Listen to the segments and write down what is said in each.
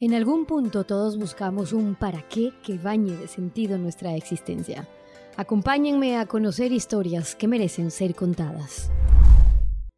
En algún punto todos buscamos un para qué que bañe de sentido nuestra existencia. Acompáñenme a conocer historias que merecen ser contadas.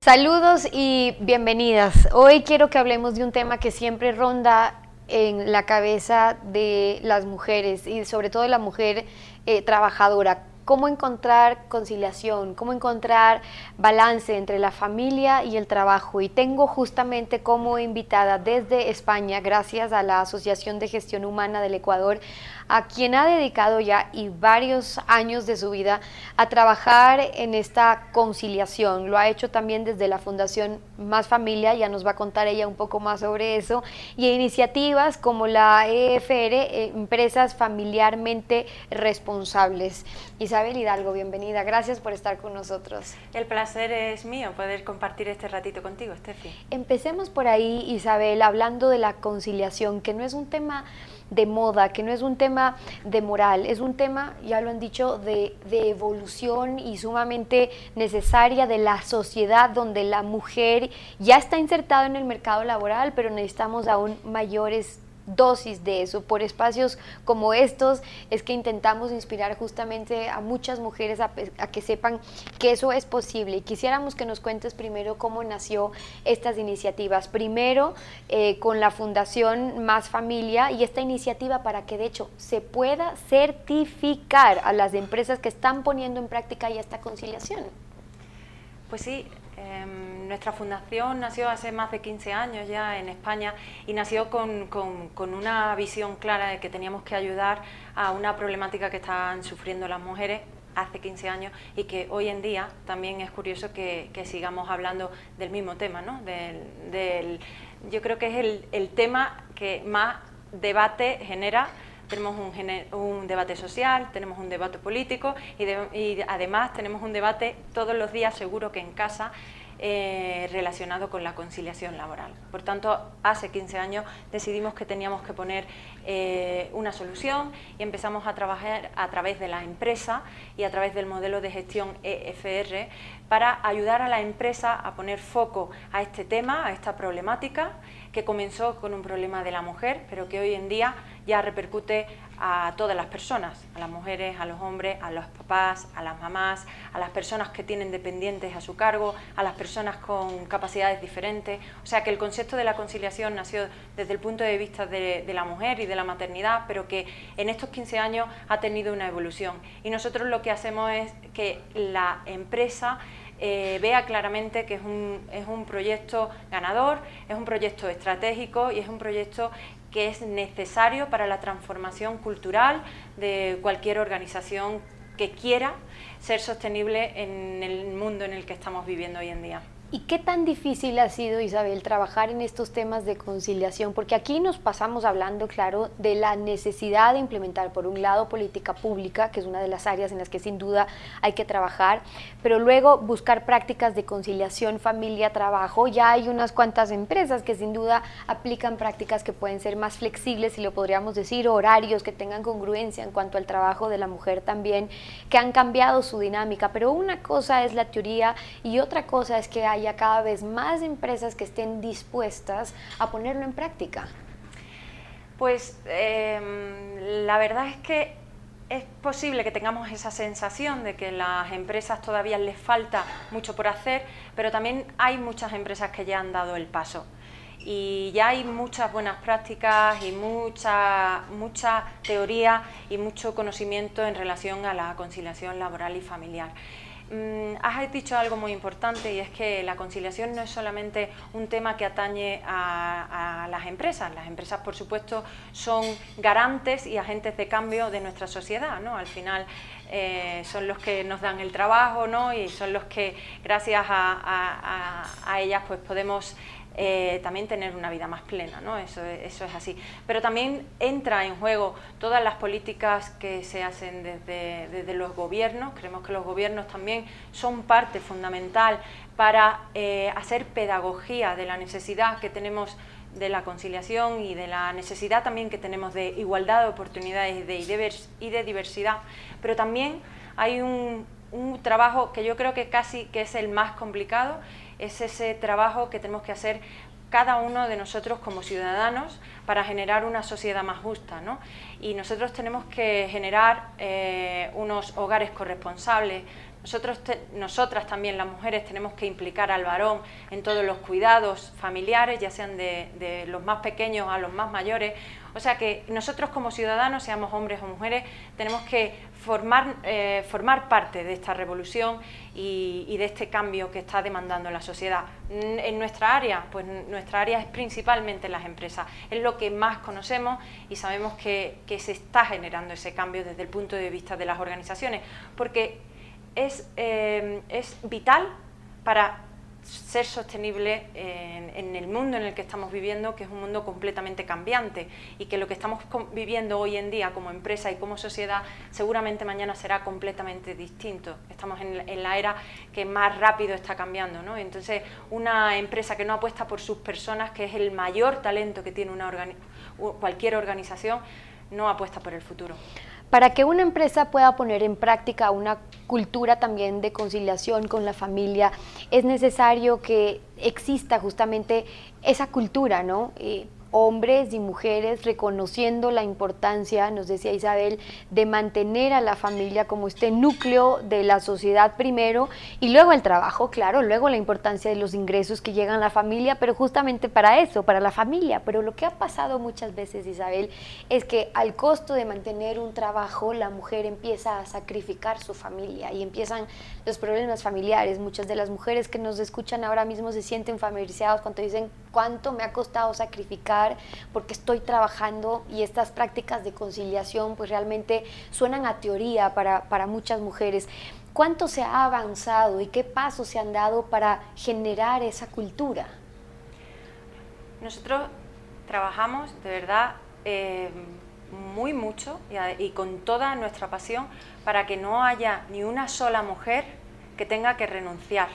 Saludos y bienvenidas. Hoy quiero que hablemos de un tema que siempre ronda en la cabeza de las mujeres y sobre todo de la mujer eh, trabajadora cómo encontrar conciliación, cómo encontrar balance entre la familia y el trabajo. Y tengo justamente como invitada desde España, gracias a la Asociación de Gestión Humana del Ecuador, a quien ha dedicado ya y varios años de su vida a trabajar en esta conciliación. Lo ha hecho también desde la Fundación Más Familia, ya nos va a contar ella un poco más sobre eso, y iniciativas como la EFR, eh, Empresas Familiarmente Responsables. Isabel Hidalgo, bienvenida. Gracias por estar con nosotros. El placer es mío poder compartir este ratito contigo, Estefi. Empecemos por ahí, Isabel, hablando de la conciliación, que no es un tema de moda, que no es un tema de moral, es un tema, ya lo han dicho, de, de, evolución y sumamente necesaria de la sociedad donde la mujer ya está insertada en el mercado laboral, pero necesitamos aún mayores dosis de eso. Por espacios como estos es que intentamos inspirar justamente a muchas mujeres a, que sepan que eso es posible. Y quisiéramos que nos cuentes primero cómo nació estas iniciativas. Primero eh, con la Fundación Más Familia y esta iniciativa para que de hecho se pueda certificar a las empresas que están poniendo en práctica ya esta conciliación. Pues sí, Em, nuestra fundación nació hace más de 15 años ya en España y nació con, una visión clara de que teníamos que ayudar a una problemática que están sufriendo las mujeres hace 15 años y que hoy en día también es curioso que, sigamos hablando del mismo tema, ¿no? Del, yo creo que es el, el tema que más debate genera tenemos un, debate social, tenemos un debate político y, además tenemos un debate todos los días, seguro que en casa, eh, relacionado con la conciliación laboral. Por tanto, hace 15 años decidimos que teníamos que poner eh, una solución y empezamos a trabajar a través de la empresa y a través del modelo de gestión EFR para ayudar a la empresa a poner foco a este tema, a esta problemática que comenzó con un problema de la mujer, pero que hoy en día ya repercute a todas las personas, a las mujeres, a los hombres, a los papás, a las mamás, a las personas que tienen dependientes a su cargo, a las personas con capacidades diferentes. O sea que el concepto de la conciliación nació desde el punto de vista de, la mujer y de la maternidad, pero que en estos 15 años ha tenido una evolución. Y nosotros lo que hacemos es que la empresa eh, vea claramente que es un, es un proyecto ganador, es un proyecto estratégico y es un proyecto que es necesario para la transformación cultural de cualquier organización que quiera ser sostenible en el mundo en el que estamos viviendo hoy en día. ¿Y qué tan difícil ha sido, Isabel, trabajar en estos temas de conciliación? Porque aquí nos pasamos hablando, claro, de la necesidad de implementar, por un lado, política pública, que es una de las áreas en las que sin duda hay que trabajar, pero luego buscar prácticas de conciliación familia-trabajo. Ya hay unas cuantas empresas que sin duda aplican prácticas que pueden ser más flexibles, si lo podríamos decir, horarios que tengan congruencia en cuanto al trabajo de la mujer también, que han cambiado su dinámica. Pero una cosa es la teoría y otra cosa es que hay haya cada vez más empresas que estén dispuestas a ponerlo en práctica? Pues em, la verdad es que es posible que tengamos esa sensación de que las empresas todavía les falta mucho por hacer, pero también hay muchas empresas que ya han dado el paso. Y ya hay muchas buenas prácticas y mucha, mucha teoría y mucho conocimiento en relación a la conciliación laboral y familiar. Mm, has dicho algo muy importante y es que la conciliación no es solamente un tema que atañe a, las empresas. Las empresas, por supuesto, son garantes y agentes de cambio de nuestra sociedad. ¿no? Al final eh, son los que nos dan el trabajo ¿no? y son los que, gracias a, a ellas, pues podemos eh, también tener una vida más plena, ¿no? Eso, eso es así. Pero también entra en juego todas las políticas que se hacen desde, desde los gobiernos. Creemos que los gobiernos también son parte fundamental para eh, hacer pedagogía de la necesidad que tenemos de la conciliación y de la necesidad también que tenemos de igualdad de oportunidades de, y de diversidad, pero también hay un, un trabajo que yo creo que casi que es el más complicado, es ese trabajo que tenemos que hacer cada uno de nosotros como ciudadanos para generar una sociedad más justa. ¿no? Y nosotros tenemos que generar eh, unos hogares corresponsables. Nosotros nosotras también, las mujeres, tenemos que implicar al varón en todos los cuidados familiares, ya sean de, los más pequeños a los más mayores. O sea que nosotros como ciudadanos, seamos hombres o mujeres, tenemos que formar, eh, formar parte de esta revolución y, de este cambio que está demandando la sociedad. En nuestra área, pues nuestra área es principalmente las empresas, es lo que más conocemos y sabemos que, se está generando ese cambio desde el punto de vista de las organizaciones, porque es, eh, es vital para ser sostenible en, el mundo en el que estamos viviendo, que es un mundo completamente cambiante y que lo que estamos viviendo hoy en día como empresa y como sociedad seguramente mañana será completamente distinto. Estamos en, la era que más rápido está cambiando. ¿no? Entonces, una empresa que no apuesta por sus personas, que es el mayor talento que tiene una cualquier organización, no apuesta por el futuro. Para que una empresa pueda poner en práctica una cultura también de conciliación con la familia, es necesario que exista justamente esa cultura, ¿no? Eh, hombres y mujeres reconociendo la importancia, nos decía Isabel, de mantener a la familia como este núcleo de la sociedad primero y luego el trabajo, claro, luego la importancia de los ingresos que llegan a la familia, pero justamente para eso, para la familia. Pero lo que ha pasado muchas veces, Isabel, es que al costo de mantener un trabajo, la mujer empieza a sacrificar su familia y empiezan los problemas familiares. Muchas de las mujeres que nos escuchan ahora mismo se sienten familiarizadas cuando dicen cuánto me ha costado sacrificar porque estoy trabajando y estas prácticas de conciliación pues realmente suenan a teoría para, para muchas mujeres. ¿Cuánto se ha avanzado y qué pasos se han dado para generar esa cultura? Nosotros trabajamos de verdad eh, muy mucho y, y, con toda nuestra pasión para que no haya ni una sola mujer que tenga que renunciar.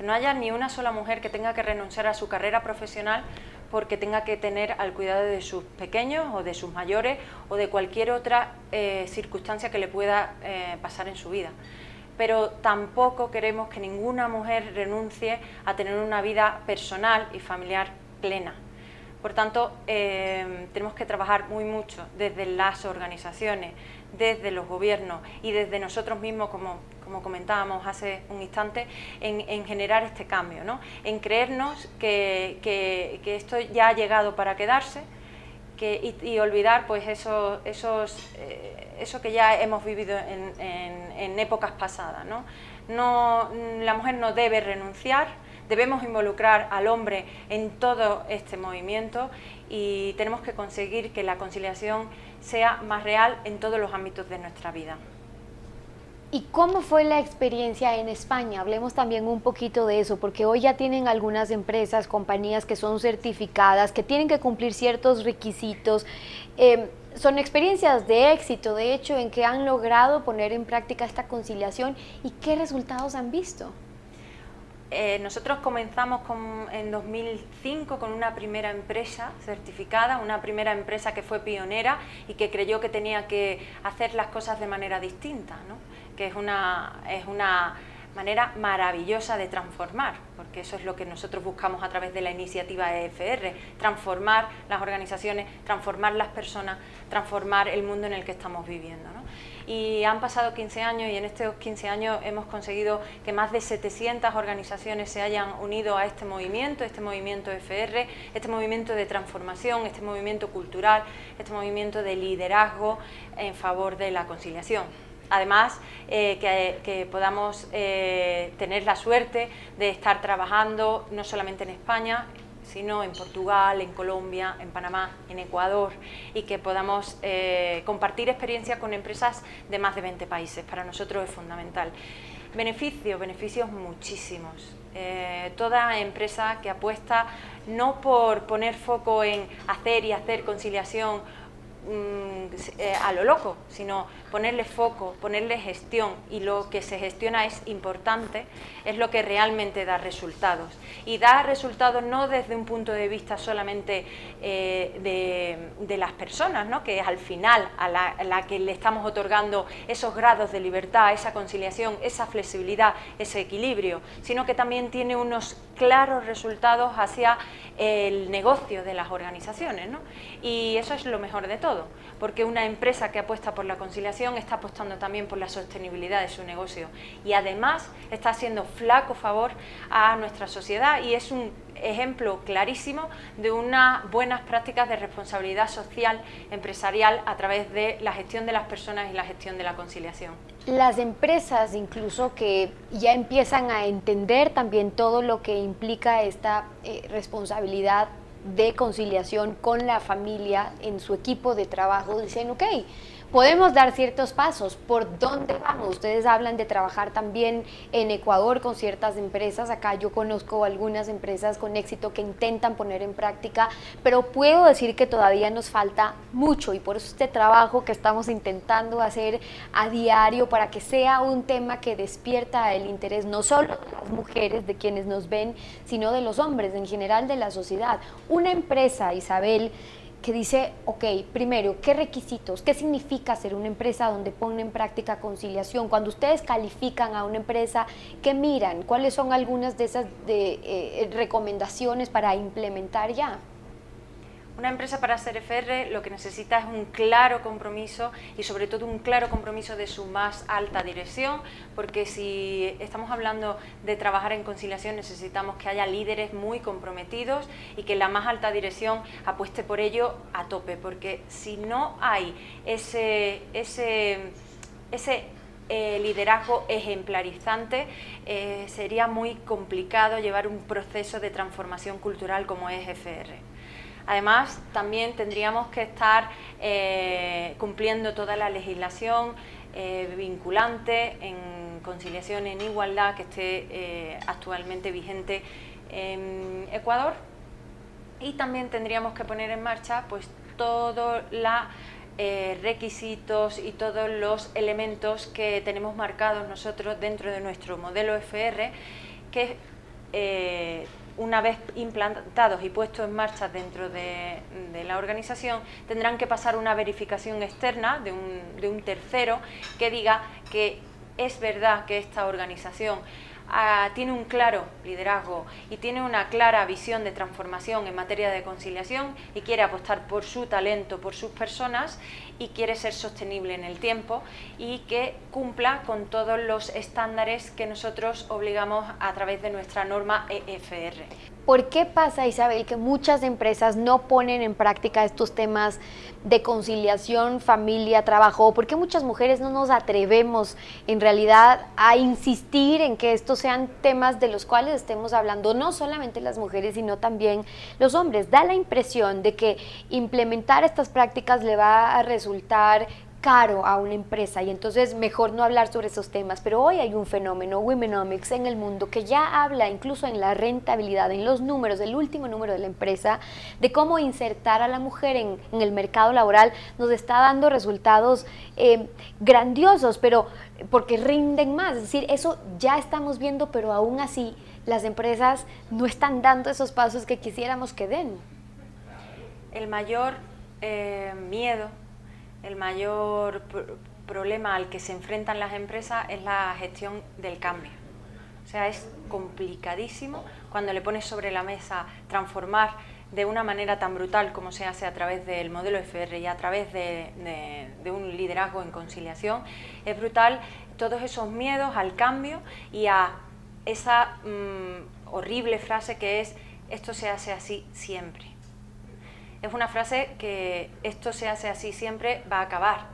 Que no haya ni una sola mujer que tenga que renunciar a su carrera profesional porque tenga que tener al cuidado de sus pequeños o de sus mayores o de cualquier otra eh, circunstancia que le pueda eh, pasar en su vida. Pero tampoco queremos que ninguna mujer renuncie a tener una vida personal y familiar plena. Por tanto, eh, tenemos que trabajar muy mucho desde las organizaciones, desde los gobiernos y desde nosotros mismos como como comentábamos hace un instante, en, generar este cambio, ¿no? en creernos que, esto ya ha llegado para quedarse que, y, olvidar pues eso, esos, eh, eso que ya hemos vivido en, épocas pasadas. ¿no? La mujer no debe renunciar, debemos involucrar al hombre en todo este movimiento y tenemos que conseguir que la conciliación sea más real en todos los ámbitos de nuestra vida. ¿Y cómo fue la experiencia en España? Hablemos también un poquito de eso, porque hoy ya tienen algunas empresas, compañías que son certificadas, que tienen que cumplir ciertos requisitos. Em, son experiencias de éxito, de hecho, en que han logrado poner en práctica esta conciliación y qué resultados han visto. Eh, nosotros comenzamos en 2005 con una primera empresa certificada, una primera empresa que fue pionera y que creyó que tenía que hacer las cosas de manera distinta. ¿no? Que es una, es una manera maravillosa de transformar, porque eso es lo que nosotros buscamos a través de la iniciativa EFR, transformar las organizaciones, transformar las personas, transformar el mundo en el que estamos viviendo. Y han pasado 15 años y en estos 15 años hemos conseguido que más de 700 organizaciones se hayan unido a este movimiento, este movimiento EFR, este movimiento de transformación, este movimiento cultural, este movimiento de liderazgo en favor de la conciliación además eh, que, podamos eh, tener la suerte de estar trabajando no solamente en España, sino en Portugal, en Colombia, en Panamá, en Ecuador y que podamos eh, compartir experiencia con empresas de más de 20 países. Para nosotros es fundamental. Beneficios, beneficios muchísimos. toda empresa que apuesta no por poner foco en hacer y hacer conciliación a lo loco, sino ponerle foco, ponerle gestión y lo que se gestiona es importante, es lo que realmente da resultados. Y da resultados no desde un punto de vista solamente eh, de, las personas, ¿no? que es al final a la, que le estamos otorgando esos grados de libertad, esa conciliación, esa flexibilidad, ese equilibrio, sino que también tiene unos claros resultados hacia el negocio de las organizaciones. ¿no? Y eso es lo mejor de porque una empresa que apuesta por la conciliación está apostando también por la sostenibilidad de su negocio y además está haciendo flaco favor a nuestra sociedad y es un ejemplo clarísimo de unas buenas prácticas de responsabilidad social empresarial a través de la gestión de las personas y la gestión de la conciliación. Las empresas incluso que ya empiezan a entender también todo lo que implica esta eh, responsabilidad de conciliación con la familia en su equipo de trabajo, dicen, ok, podemos dar ciertos pasos. ¿Por dónde vamos? Ustedes hablan de trabajar también en Ecuador con ciertas empresas. Acá yo conozco algunas empresas con éxito que intentan poner en práctica, pero puedo decir que todavía nos falta mucho y por eso este trabajo que estamos intentando hacer a diario para que sea un tema que despierta el interés no solo de las mujeres, de quienes nos ven, sino de los hombres, en general de la sociedad. Una empresa, Isabel, que dice, ok, primero, ¿qué requisitos? ¿Qué significa ser una empresa donde pone en práctica conciliación? Cuando ustedes califican a una empresa, ¿qué miran? ¿Cuáles son algunas de esas de, eh, recomendaciones para implementar ya? Una empresa para ser FR lo que necesita es un claro compromiso y sobre todo un claro compromiso de su más alta dirección, porque si estamos hablando de trabajar en conciliación necesitamos que haya líderes muy comprometidos y que la más alta dirección apueste por ello a tope, porque si no hay ese, ese, ese eh, liderazgo ejemplarizante, eh, sería muy complicado llevar un proceso de transformación cultural como es FR. Además, también tendríamos que estar eh, cumpliendo toda la legislación eh, vinculante en conciliación en igualdad que esté eh, actualmente vigente en Ecuador. Y también tendríamos que poner en marcha pues, todos los requisitos y todos los elementos que tenemos marcados nosotros dentro de nuestro modelo FR que una vez implantados y puestos en marcha dentro de, la organización, tendrán que pasar una verificación externa de un, de un tercero que diga que es verdad que esta organización ah, tiene un claro liderazgo y tiene una clara visión de transformación en materia de conciliación y quiere apostar por su talento, por sus personas y quiere ser sostenible en el tiempo y que cumpla con todos los estándares que nosotros obligamos a través de nuestra norma EFR. ¿Por qué pasa, Isabel, que muchas empresas no ponen en práctica estos temas de conciliación, familia, trabajo? ¿Por qué muchas mujeres no nos atrevemos en realidad a insistir en que estos sean temas de los cuales estemos hablando, no solamente las mujeres, sino también los hombres? Da la impresión de que implementar estas prácticas le va a resultar caro a una empresa y entonces mejor no hablar sobre esos temas. Pero hoy hay un fenómeno, Womenomics, en el mundo que ya habla incluso en la rentabilidad, en los números, del último número de la empresa, de cómo insertar a la mujer en, el mercado laboral. Nos está dando resultados eh, grandiosos, pero porque rinden más. Es decir, eso ya estamos viendo, pero aún así las empresas no están dando esos pasos que quisiéramos que den. El mayor eh, miedo el mayor problema al que se enfrentan las empresas es la gestión del cambio. O sea, es complicadísimo cuando le pones sobre la mesa transformar de una manera tan brutal como se hace a través del modelo FR y a través de, un liderazgo en conciliación, es brutal todos esos miedos al cambio y a esa mm, horrible frase que es esto se hace así siempre es una frase que esto se hace así siempre va a acabar,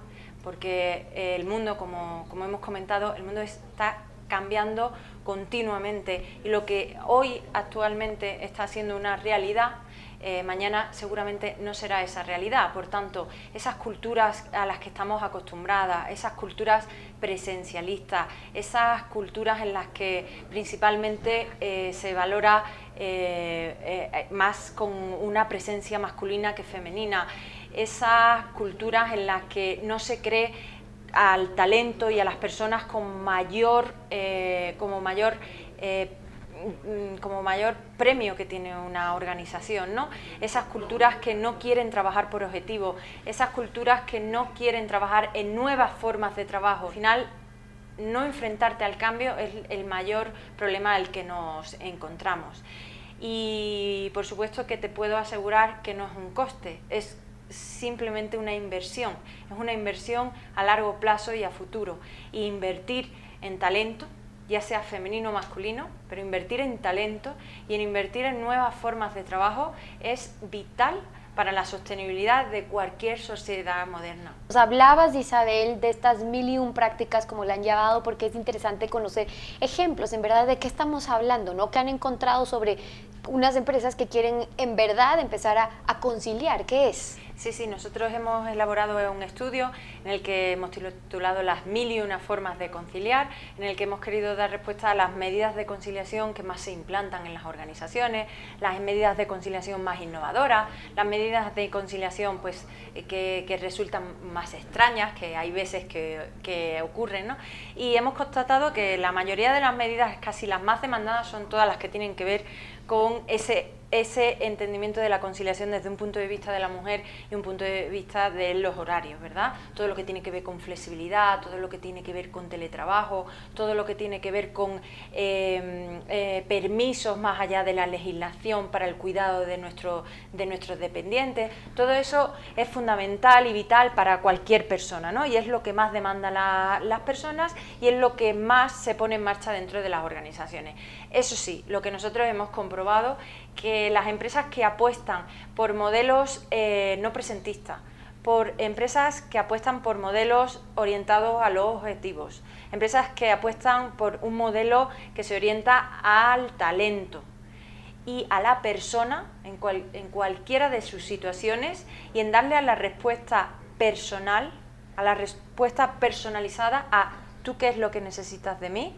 porque el mundo, como, hemos comentado, el mundo está cambiando continuamente. Y lo que hoy actualmente está siendo una realidad eh, mañana seguramente no será esa realidad. Por tanto, esas culturas a las que estamos acostumbradas, esas culturas presencialistas, esas culturas en las que principalmente eh, se valora eh, más con una presencia masculina que femenina, esas culturas en las que no se cree al talento y a las personas con mayor, como mayor como mayor premio que tiene una organización, ¿no? Esas culturas que no quieren trabajar por objetivo, esas culturas que no quieren trabajar en nuevas formas de trabajo. Al final, no enfrentarte al cambio es el mayor problema al que nos encontramos. Y por supuesto que te puedo asegurar que no es un coste, es simplemente una inversión, es una inversión a largo plazo y a futuro. invertir en talento, ya sea femenino o masculino, pero invertir en talento y en invertir en nuevas formas de trabajo es vital para la sostenibilidad de cualquier sociedad moderna. Nos hablabas, Isabel, de estas mil y un prácticas como la han llevado, porque es interesante conocer ejemplos, en verdad, de qué estamos hablando, ¿no? Que han encontrado sobre unas empresas que quieren en verdad empezar a, a conciliar, ¿qué es? Sí, sí, nosotros hemos elaborado un estudio en el que hemos titulado las mil y una formas de conciliar, en el que hemos querido dar respuesta a las medidas de conciliación que más se implantan en las organizaciones, las medidas de conciliación más innovadoras, las medidas de conciliación pues, eh, que, resultan más extrañas, que hay veces que, que ocurren, ¿no? y hemos constatado que la mayoría de las medidas, casi las más demandadas, son todas las que tienen que ver con ese ese entendimiento de la conciliación desde un punto de vista de la mujer y un punto de vista de los horarios, ¿verdad? Todo lo que tiene que ver con flexibilidad, todo lo que tiene que ver con teletrabajo, todo lo que tiene que ver con eh, eh, permisos más allá de la legislación para el cuidado de, nuestro, de nuestros dependientes, todo eso es fundamental y vital para cualquier persona, ¿no? Y es lo que más demandan las personas y es lo que más se pone en marcha dentro de las organizaciones. Eso sí, lo que nosotros hemos comprobado que las empresas que apuestan por modelos eh, no presentistas, por empresas que apuestan por modelos orientados a los objetivos, empresas que apuestan por un modelo que se orienta al talento y a la persona en, en cualquiera de sus situaciones y en darle a la respuesta personal, a la respuesta personalizada a tú qué es lo que necesitas de mí,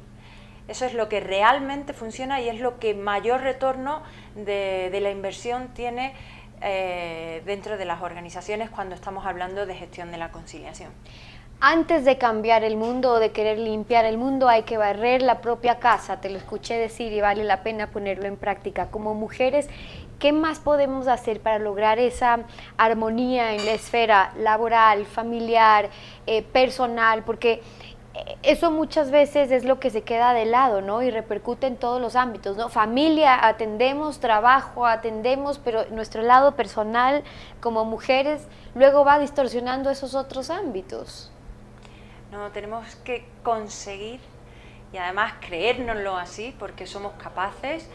eso es lo que realmente funciona y es lo que mayor retorno de, la inversión tiene eh, dentro de las organizaciones cuando estamos hablando de gestión de la conciliación. Antes de cambiar el mundo o de querer limpiar el mundo hay que barrer la propia casa, te lo escuché decir y vale la pena ponerlo en práctica. Como mujeres, ¿qué más podemos hacer para lograr esa armonía en la esfera laboral, familiar, eh, personal? Porque eso muchas veces es lo que se queda de lado, ¿no? Y repercute en todos los ámbitos, ¿no? Familia, atendemos, trabajo, atendemos, pero nuestro lado personal como mujeres luego va distorsionando esos otros ámbitos. No, tenemos que conseguir y además creérnoslo así, porque somos capaces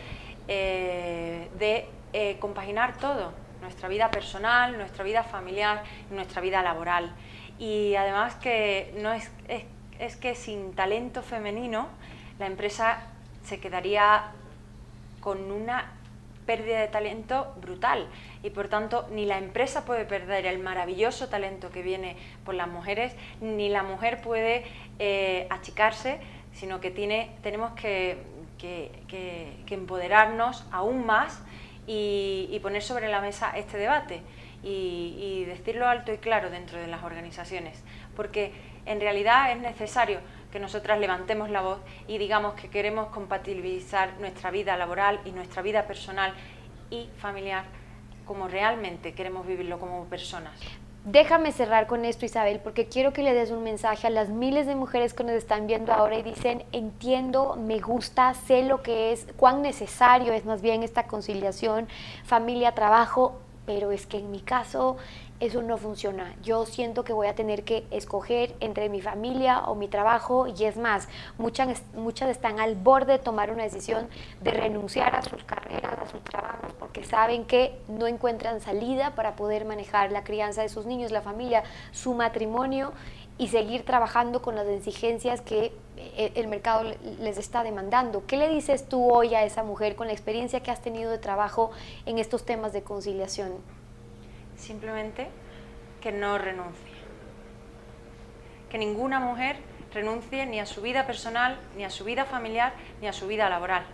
eh, de eh, compaginar todo, nuestra vida personal, nuestra vida familiar, nuestra vida laboral. Y además que no es es que sin talento femenino la empresa se quedaría con una pérdida de talento brutal. Y por tanto ni la empresa puede perder el maravilloso talento que viene por las mujeres, ni la mujer puede eh, achicarse, sino que tiene, tenemos que, empoderarnos aún más y, poner sobre la mesa este debate y, y decirlo alto y claro dentro de las organizaciones, porque en realidad es necesario que nosotras levantemos la voz y digamos que queremos compatibilizar nuestra vida laboral y nuestra vida personal y familiar como realmente queremos vivirlo como personas. Déjame cerrar con esto, Isabel, porque quiero que le des un mensaje a las miles de mujeres que nos están viendo ahora y dicen, entiendo, me gusta, sé lo que es, cuán necesario es más bien esta conciliación familia-trabajo, pero es que en mi caso eso no funciona. Yo siento que voy a tener que escoger entre mi familia o mi trabajo y es más, muchas, muchas están al borde de tomar una decisión de renunciar a sus carreras, a sus trabajos, porque saben que no encuentran salida para poder manejar la crianza de sus niños, la familia, su matrimonio y seguir trabajando con las exigencias que eh, el mercado les está demandando. ¿Qué le dices tú hoy a esa mujer con la experiencia que has tenido de trabajo en estos temas de conciliación? Simplemente que no renuncie. Que ninguna mujer renuncie ni a su vida personal, ni a su vida familiar, ni a su vida laboral.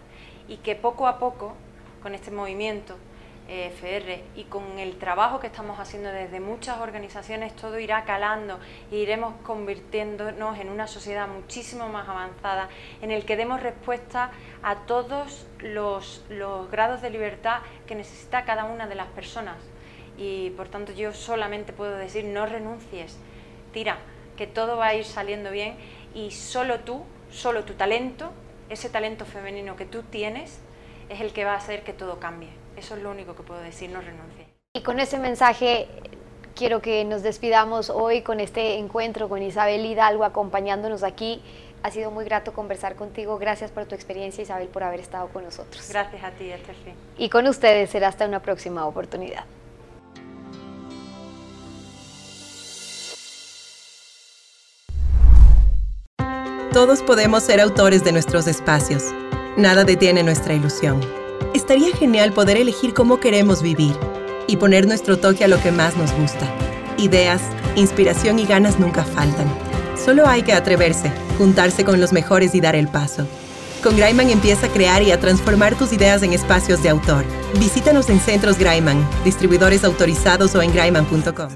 Y que poco a poco, con este movimiento, FR y con el trabajo que estamos haciendo desde muchas organizaciones todo irá calando y iremos convirtiéndonos en una sociedad muchísimo más avanzada en el que demos respuesta a todos los, los grados de libertad que necesita cada una de las personas y por tanto yo solamente puedo decir no renuncies, tira, que todo va a ir saliendo bien y solo tú, solo tu talento, ese talento femenino que tú tienes es el que va a hacer que todo cambie. Eso es lo único que puedo decir, no renuncie. Y con ese mensaje quiero que nos despidamos hoy con este encuentro con Isabel Hidalgo acompañándonos aquí. Ha sido muy grato conversar contigo. Gracias por tu experiencia, Isabel, por haber estado con nosotros. Gracias a ti, Estefi. Y con ustedes será hasta una próxima oportunidad. Todos podemos ser autores de nuestros espacios. Nada detiene nuestra ilusión. Estaría genial poder elegir cómo queremos vivir y poner nuestro toque a lo que más nos gusta. Ideas, inspiración y ganas nunca faltan. Solo hay que atreverse, juntarse con los mejores y dar el paso. Con Graiman empieza a crear y a transformar tus ideas en espacios de autor. Visítanos en Centros Graiman, distribuidores autorizados o en graiman.com.